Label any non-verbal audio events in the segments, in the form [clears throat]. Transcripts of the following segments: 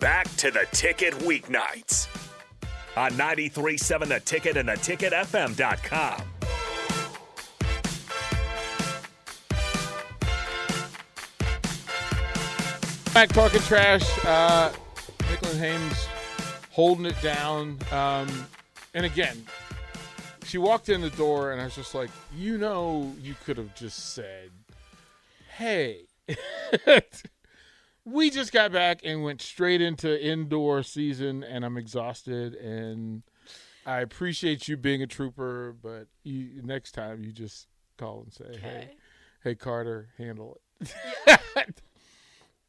Back to the ticket weeknights on 93.7 The Ticket and the theticketfm.com. Back talking trash. Uh, Nicklin Hames holding it down. Um, and again, she walked in the door, and I was just like, you know, you could have just said, hey, [laughs] we just got back and went straight into indoor season, and I'm exhausted. And I appreciate you being a trooper, but you, next time you just call and say, hey, Okay. hey, Carter, handle it. [laughs]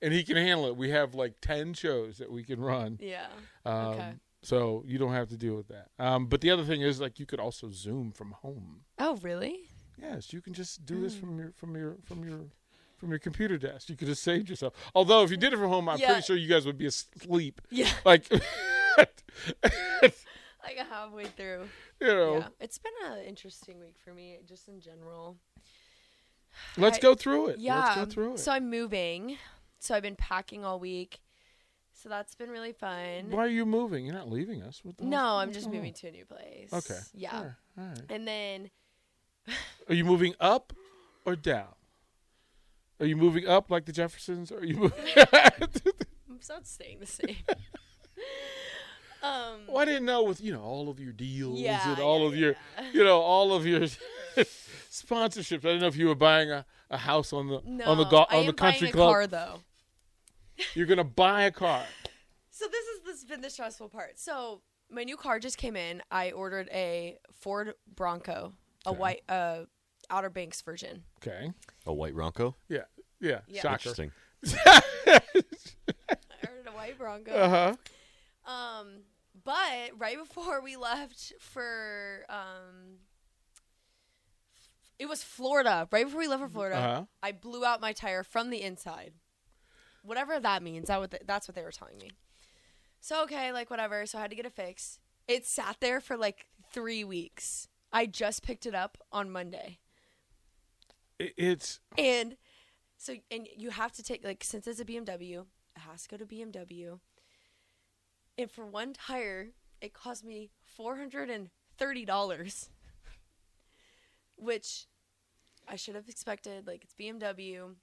and he can handle it. We have like 10 shows that we can run. Yeah. Um, Okay. So you don't have to deal with that. Um, but the other thing is, like, you could also Zoom from home. Oh, really? Yes, you can just do Mm. this from your from your from your from your computer desk. You could have saved yourself. Although, if you did it from home, I'm Yeah. pretty sure you guys would be asleep. Yeah. [laughs] Like, [laughs] Like halfway through. you know, Yeah. It's been an interesting week for me, just in general. let's I- go through it. Yeah. Let's go through it. So I'm moving. So I've been packing all week. So that's been really fun. Why are you moving? You're not leaving us. No, I'm just moving to a new place. Okay. Yeah. Right. All right. And then Are you moving up or down? Are you moving up like the Jeffersons? Or are you moving? I'm [laughs] [laughs] it's staying the same. [laughs] um well, I didn't know with you know all of your deals Yeah, and all yeah, of your yeah. you know all of your sponsorships. I didn't know if you were buying a, a house on the no, on the go- on the country buying a club. car though. You're gonna buy a car. So this is this has been the stressful part. So my new car just came in. I ordered a Ford Bronco, a Okay. white uh Outer Banks version. Okay. A white Bronco. Yeah. Yeah. Yeah. Shocker. Interesting. [laughs] I ordered a white Bronco. Uh huh. Um, but right before we left for um, it was Florida. Right before we left for Florida, Uh-huh. I blew out my tire from the inside. Whatever that means, that what the, that's what they were telling me. So okay, like whatever. So I had to get it fixed. It sat there for like three weeks. I just picked it up on Monday. It, it's And so, and you have to take like since it's a BMW, it has to go to BMW. And for one tire, it cost me four hundred and thirty dollars, which I should have expected. Like it's BMW.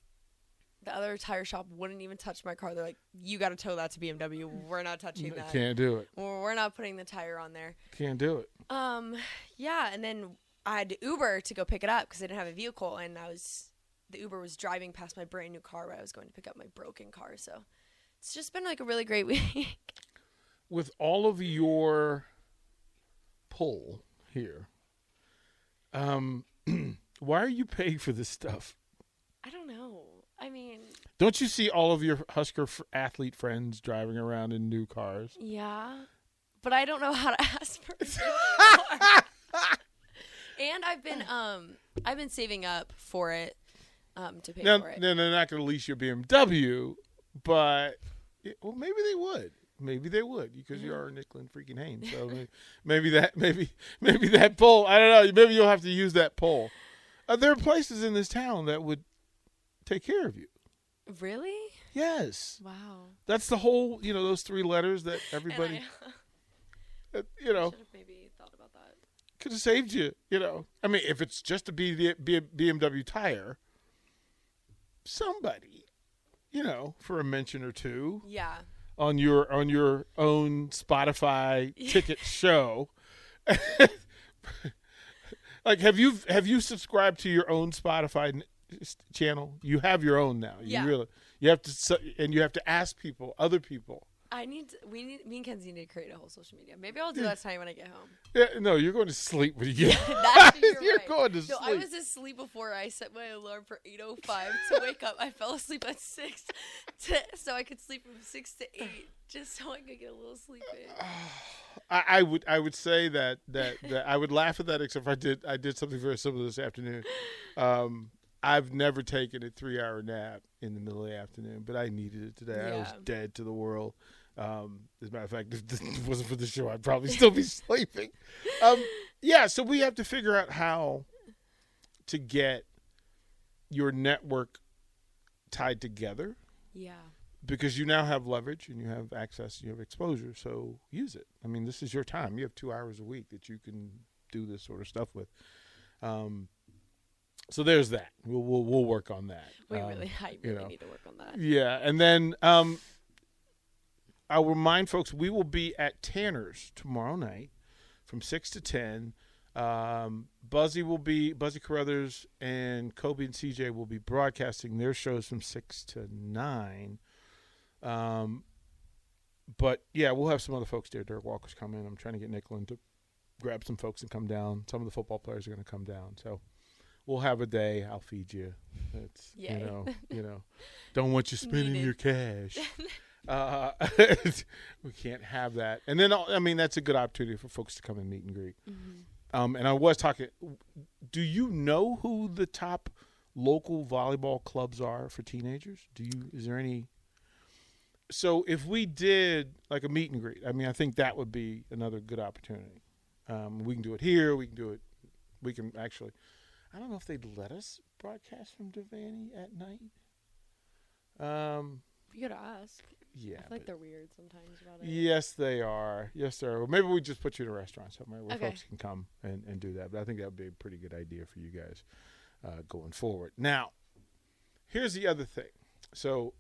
The other tire shop wouldn't even touch my car. They're like, "You got to tow that to BMW. We're not touching that. can't do it. We're not putting the tire on there." Can't do it. Um, yeah, and then I had to Uber to go pick it up because I didn't have a vehicle, and I was the Uber was driving past my brand new car where I was going to pick up my broken car. So it's just been like a really great [laughs] week. with all of your pull here, um, [clears throat] why are you paying for this stuff? I don't know. I mean, Don't you see all of your Husker f- athlete friends driving around in new cars? yeah, but I don't know how to [laughs] ask for it. [laughs] and I've been um I've been saving up for it um to pay Now, for it. then they're not going to lease your BMW, but well, maybe they would. Maybe they would because you are Nicklin freaking Hames. So may- maybe that, maybe [laughs] maybe that pole. I don't know. Maybe you'll have to use that pole. Uh, there are places in this town that would take care of you. Really? Yes, Wow. that's the whole. You know those three letters that [laughs] everybody. [laughs] I uh, you know should have maybe thought about that. Could have saved you. You know, I mean, if it's just a B- B- BMW tire, somebody, you know, for a mention or two Yeah. on your on your own Spotify [laughs] ticket show. [laughs] like, have you have you subscribed to your own Spotify channel? You have your own now. You Yeah. really you have to and you have to ask people, other people. I need. To, we need. Me and Kenzie need to create a whole social media. Maybe I'll do that tonight when I get home. Yeah, no, you're going to sleep when you get. [laughs] You're, [laughs] You're right. going to No, I was asleep before I set my alarm for 8:05 to wake up. I fell asleep at six, [laughs] to, so I could sleep from six to eight, just so I could get a little sleep in. [sighs] I, I would I would say that, that that I would laugh at that except for I did I did something very similar this afternoon. Um, I've never taken a three hour nap in the middle of the afternoon, but I needed it today. I was dead to the world. Um, as a matter of fact, [laughs] if this wasn't for the show, I'd probably still be [laughs] sleeping. Um, yeah, so we have to figure out how to get your network tied together Yeah. because you now have leverage and you have access, you have exposure. So use it. I mean, this is your time. You have two hours a week that you can do this sort of stuff with. Um, so there's that. We'll we'll, we'll work on that. We Um, really, [laughs] I you know. need to work on that. Yeah, and then um, I'll remind folks we will be at Tanner's tomorrow night from six to ten. Um, Buzzy will be Buzzy Carruthers and Kobe and CJ will be broadcasting their shows from six to nine. Um, but yeah, we'll have some other folks there. Derek Walker's coming. I'm trying to get Nicklin to grab some folks and come down. Some of the football players are going to come down. So we'll have a day. I'll feed you. It's Yay. you know, you know, [laughs] don't want you spending Needed. your cash. [laughs] uh, [laughs] we can't have that. And then I mean that's a good opportunity for folks to come and meet and greet. Mm-hmm. Um, and I was talking. Do you know who the top local volleyball clubs are for teenagers? Do you? Is there any? So if we did like a meet and greet, I mean, I think that would be another good opportunity. Um, we can do it here. We can do it. We can actually. I don't know if they'd let us broadcast from Devaney at night. Um. You gotta ask. Yeah. I feel like they're weird sometimes about it. Yes, they are. Yes, they are. Well, maybe we just put you in a restaurant somewhere where Okay. folks can come and, and do that. But I think that would be a pretty good idea for you guys uh, going forward. Now, here's the other thing. So,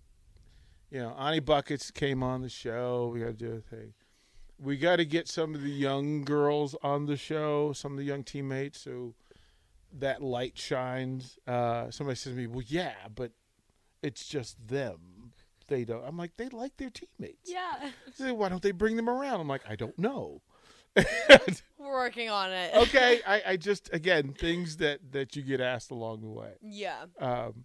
you know, Ani Buckets came on the show. We got to do a thing. We got to get some of the young girls on the show, some of the young teammates, so that light shines. Uh, somebody says to me, "Well, yeah, but it's just them. They don't." I'm like, "They like their teammates." Yeah, say, why don't they bring them around? I'm like, I don't know. [laughs] we're working on it. [laughs] okay, [laughs] I, I just again things that that you get asked along the way. yeah, Um,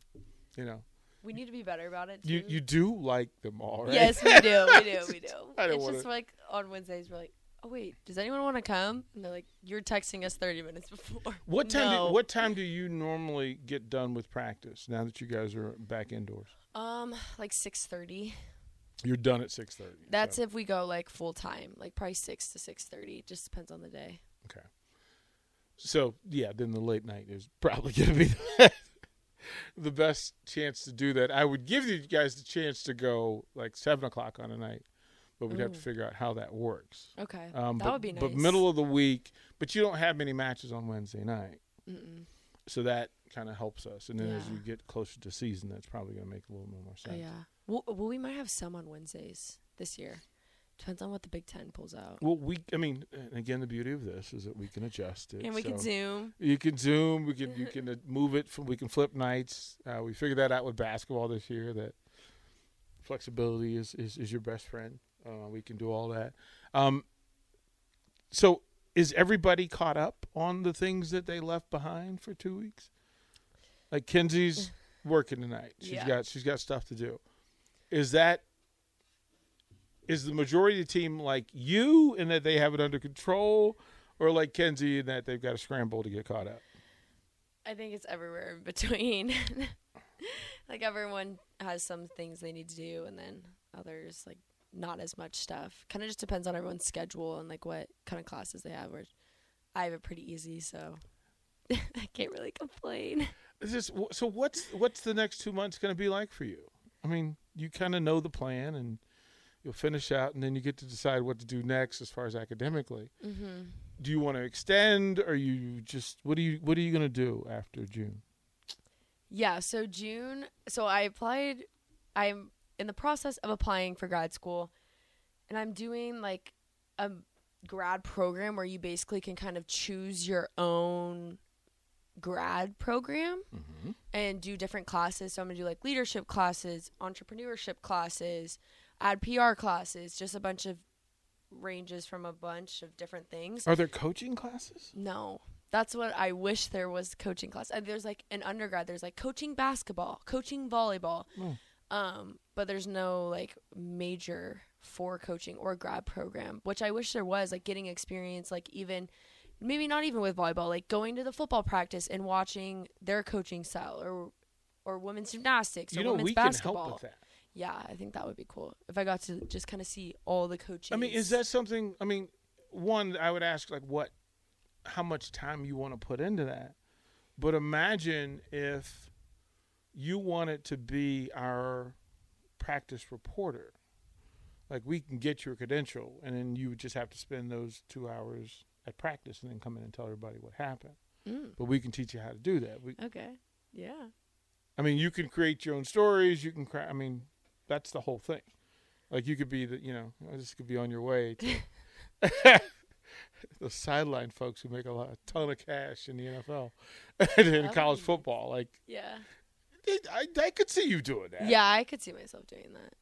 you know, we need to be better about it. you too. you do like them all, right? Yes, we do. We do. We do. I don't it's wanna- just like on Wednesdays we're like, oh wait, does anyone want to come? And they're like, you're texting us 30 minutes before. What time? No. Do, what time do you normally get done with practice? Now that you guys are back indoors, Um, like 6:30. you're done at six thirty. That's if we go like full time, like probably six to 6:30. Just depends on the day. Okay. So yeah, then the late night is [laughs] probably going to be the best chance to do that. I would give you guys the chance to go like seven o'clock on a night, but we'd have to figure out how that works. Okay, Um, that but, would be nice. But middle of the week, but you don't have many matches on Wednesday night, Mm-mm. so that kind of helps us. And then as Yeah. you get closer to season, that's probably going to make a little bit more sense. yeah. Well, well, we might have some on Wednesdays this year. Depends on what the Big Ten pulls out. Well, we, I mean, and again, the beauty of this is that we can adjust it. And we can zoom. You can zoom. We can you [laughs] can uh, move it. From, we can flip nights. Uh, we figured that out with basketball this year. That flexibility is is, is your best friend. Uh, we can do all that. Um, so is everybody caught up on the things that they left behind for two weeks? Like Kenzie's mm. working tonight. She's Yeah. got she's got stuff to do. Is that is the majority of the team like you in that they have it under control, or like Kenzie in that they've got to scramble to get caught up? I think it's everywhere in between. [laughs] like everyone has some things they need to do, and then others like not as much stuff. Kind of just depends on everyone's schedule and like what kind of classes they have. Where I have it pretty easy, so [laughs] I can't really complain. So? What's what's the next two months going to be like for you? I mean, you kind of know the plan, and you'll finish out, and then you get to decide what to do next as far as academically. Mm-hmm. Do you want to extend, or you just what are you what are you going to do after June? Yeah, so June, so I applied I'm in the process of applying for grad school and I'm doing like a grad program where you basically can kind of choose your own grad program Mm-hmm. and do different classes. So I'm to do like leadership classes, entrepreneurship classes, add PR classes, just a bunch of ranges from a bunch of different things. Are there coaching classes? No. That's what I wish there was coaching class. Uh, There's like an undergrad, there's like coaching basketball, coaching volleyball. Oh. Um, but there's no like major for coaching or grad program, which I wish there was, like getting experience like even maybe not even with volleyball, like going to the football practice and watching their coaching style or or women's gymnastics or you know, women's basketball. can help with that. Yeah, I think that would be cool. If I got to just kind of see all the coaches. I mean, is that something? I mean, one, I would ask like what, how much time you want to put into that. But imagine if you wanted to be our practice reporter. Like we can get your credential, and then you would just have to spend those two hours at practice, and then come in and tell everybody what happened. Mm, But we can teach you how to do that. We, okay. Yeah. I mean, you can create your own stories. You can, cra- I mean, that's the whole thing. Like you could be the, you know, this could be on your way to [laughs] [laughs] those sideline folks who make a lot, a ton of cash in the NFL [laughs] and in college Oh. football. Like, Yeah. it, I, I could see you doing that. Yeah, I could see myself doing that.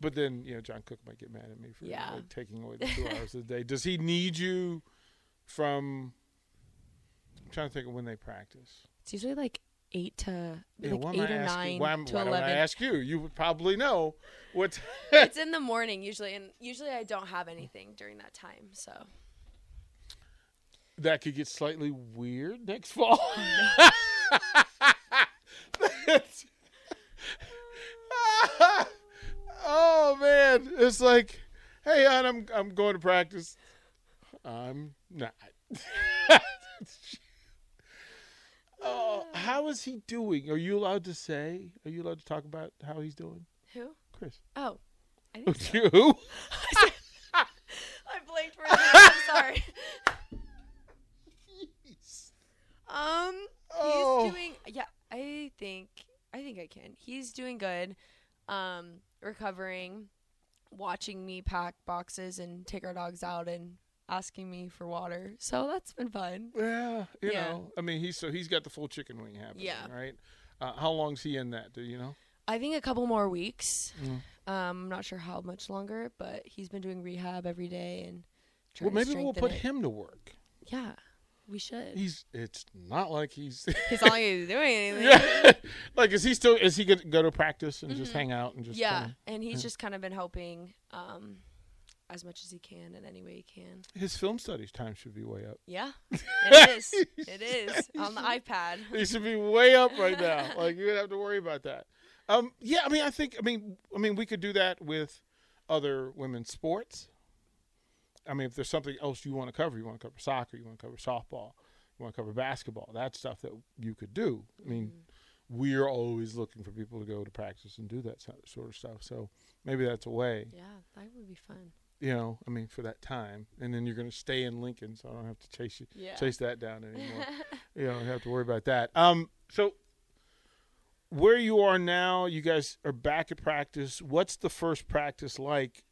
But then, you know, John Cook might get mad at me for Yeah. like, taking away the two hours a day. Does he need you from? I'm trying to think of when they practice. It's usually like eight to Yeah, like eight or nine Why, to why don't I ask you? You would probably know what. [laughs] it's in the morning usually, and usually I don't have anything during that time. So that could get slightly weird next fall. [laughs] [laughs] oh man, it's like, hey, hon, I'm I'm going to practice. I'm not. [laughs] oh, how is he doing? Are you allowed to say? Are you allowed to talk about how he's doing, who? Chris? Oh, I think so. You? I blinked for a second. I'm sorry. [laughs] Um, he's Oh. doing. Yeah, I think. I think I can. He's doing good. Um, recovering, watching me pack boxes and take our dogs out and asking me for water. So that's been fun. Yeah, you Yeah. know. I mean, he's so he's got the full chicken wing happening, Yeah. right? Uh, how long's he in that? Do you know? I think a couple more weeks. Mm. Um, I'm not sure how much longer, but he's been doing rehab every day and. Trying Well, maybe we'll put it. him to work. Yeah, we should. He's. It's not like he's. He's [laughs] not like he's doing anything. yeah. [laughs] like, is he still? Is he going to go to practice and just Mhm. hang out and just? yeah, kinda- and he's yeah. just kind of been helping um, as much as he can in any way he can. his film studies time should be way up. Yeah, [laughs] it is. It is on the iPad. He should be way up right now. [laughs] Like you would have to worry about that. Um. Yeah. I mean, I think. I mean. I mean, we could do that with other women's sports. I mean, if there's something else you want to cover, you want to cover soccer, you want to cover softball, you want to cover basketball. That's stuff that you could do. I mean, we're always looking for people to go to practice and do that sort of stuff. So maybe that's a way. Yeah, that would be fun. You know, I mean, for that time, and then you're going to stay in Lincoln, so I don't have to chase you Yeah. chase that down anymore. [laughs] you don't have to worry about that. Um, so where you are now, you guys are back at practice. What's the first practice like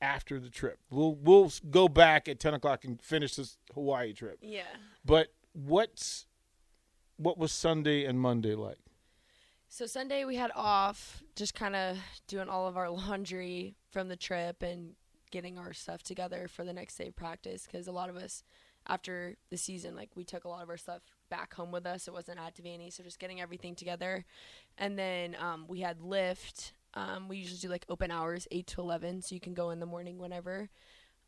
after the trip? We'll we'll go back at ten o'clock and finish this Hawaii trip. yeah. But what's what was Sunday and Monday like? So Sunday we had off, just kind of doing all of our laundry from the trip and getting our stuff together for the next day of practice because a lot of us after the season like we took a lot of our stuff back home with us. It wasn't at Devaney so just getting everything together. And then um, we had lift um, we usually do like open hours 8 to 11 so you can go in the morning whenever.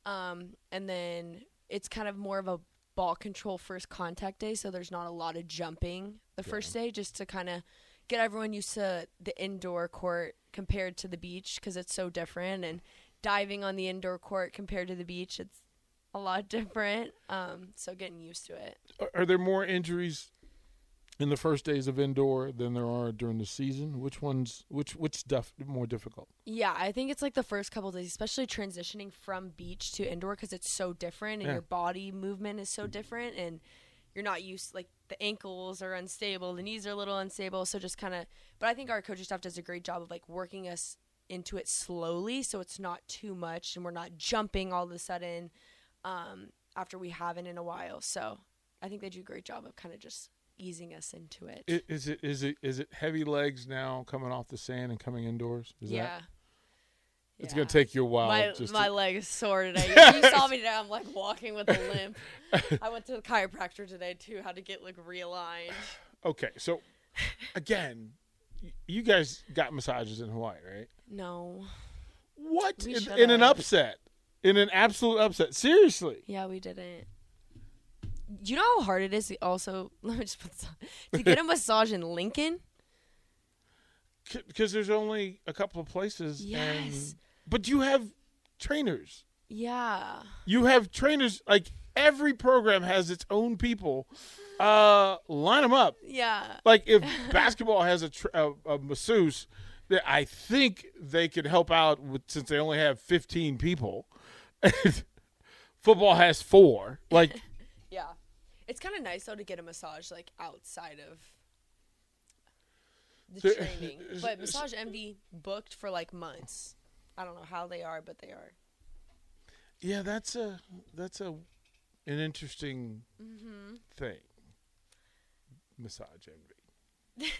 Um, and then it's kind of more of a ball control first contact day so there's not a lot of jumping the first day just to kind of get everyone used to the indoor court compared to the beach because it's so different and diving on the indoor court compared to the beach it's a lot [laughs] different um, so getting used to it Are, there more injuries in the first days of indoor than there are during the season? Which ones? Which which stuff more difficult? yeah i think it's like the first couple days especially transitioning from beach to indoor because it's so different and Yeah. your body movement is so different and you're not used like the ankles are unstable the knees are a little unstable so just kind of but i think our coaching staff does a great job of like working us into it slowly so it's not too much and we're not jumping all of a sudden um, after we haven't in a while so i think they do a great job of kind of just easing us into it I- Is it is it is it heavy legs now coming off the sand and coming indoors? Is yeah that it's Yeah. gonna take you a while. my just my to, leg is sore today. [laughs] You saw me today, I'm like walking with a limp. I went to the chiropractor today too. Had to get like realigned. okay, so again, y- you guys got massages in Hawaii, right? No. What in, in an upset? In an absolute upset? Seriously? Yeah, we didn't. You know how hard it is also [laughs] let me just put this on, to get a [laughs] massage in Lincoln? Because there's only a couple of places. Yes. And, but you have trainers. Yeah. You have trainers. Like every program has its own people. Uh, line them up. Yeah. Like if [laughs] basketball has a, tr- a, a masseuse, that I think they could help out with since they only have 15 people. [laughs] Football has four. Like, [laughs] Yeah. It's kind of nice though to get a massage like outside of the training. But Massage Envy booked for like months. I don't know how they are, but they are. yeah, that's a that's a an interesting Mm-hmm. thing. Massage envy.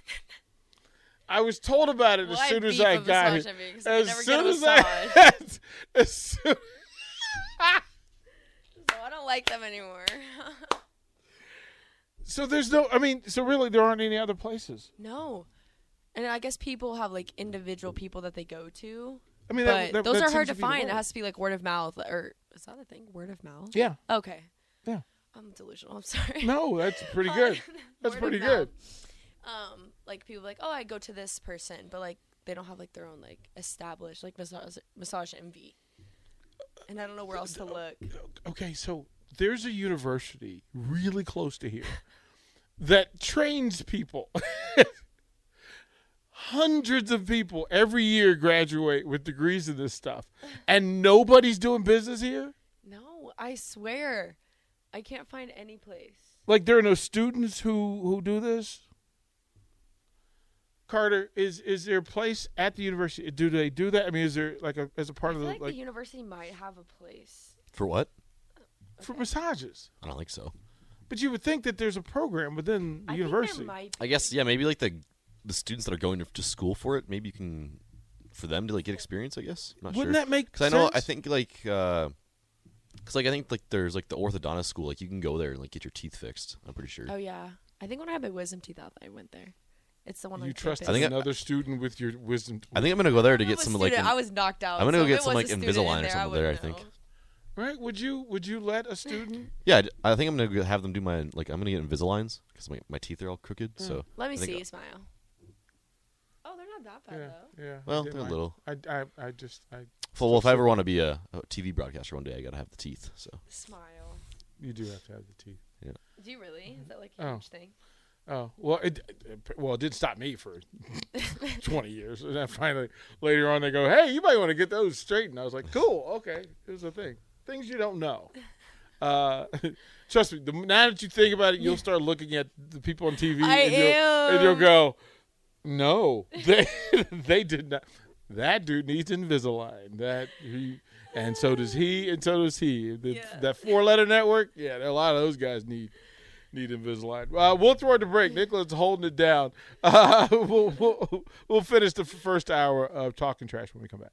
I was told about it Well, as soon have as I got here. Envy I As soon as I, as soon, So I don't like them anymore. [laughs] so there's no. I mean, so really, there aren't any other places. no. And I guess people have like individual people that they go to. I mean, but that, that, those that are hard seems to find. It has to be like word of mouth or is that a thing? Word of mouth? Yeah. Okay. Yeah. I'm delusional. I'm sorry. No, that's [laughs] pretty Uh, good. [laughs] That's pretty good. Um, like people are like, oh, I go to this person, but like they don't have like their own like established like massage massage envy, and I don't know where else to look. Okay, so there's a university really close to here [laughs] that trains people. Hundreds of people every year graduate with degrees in this stuff, and nobody's doing business here. No, I swear, I can't find any place. Like there are no students who who do this. Carter, is is there a place at the university? Do they do that? I mean, is there like a as a part feel of the like, like the university might have a place. For what? for massages? I don't think so. But you would think that there's a program within the I university. think there might. I guess yeah, maybe like the the students that are going to, to school for it, maybe you can for them to like get experience. I guess. I'm not Wouldn't sure. that make Because I know I think like uh, because like I think like there's like the orthodontist school, like you can go there and like get your teeth fixed. I'm pretty sure. Oh yeah, I think when I had my wisdom teeth out, I went there. It's the one on you trust campus. I think I- another student with your wisdom. I think I'm gonna go there to get a some like. student. in- I was knocked out. I'm gonna so go if get some, like, a student in Invisalign or something I there, I think. right? Would you would you let a student? [laughs] yeah, I think I'm gonna have them do my like I'm gonna get Invisaligns because my, my teeth are all crooked. Hmm. So Let me see you smile. They're not that bad yeah, though. yeah. Well, did they're mine. little. I, I, I just I Well, well if I ever want to be a, a TV broadcaster one day, I gotta have the teeth. So Smile. you do have to have the teeth. Yeah. Do you really? Is that like a Oh. huge thing? Oh well, it, it well it did stop me for [laughs] twenty years, and then finally later on they go, "Hey, you might want to get those straightened." I was like, "Cool, okay." Here's the thing: things you don't know. [laughs] Uh, [laughs] trust me. The, now that you think about it, you'll start looking at the people on TV, I and, you'll, and you'll go, "No, they [laughs] they did not." That dude needs Invisalign. That he, and so does he, and so does he. The, Yeah. That four-letter network, yeah, a lot of those guys need need Invisalign. Uh, we'll throw it to break. Nicholas holding it down. [laughs] Uh, we'll, we'll we'll finish the first hour of talking trash when we come back.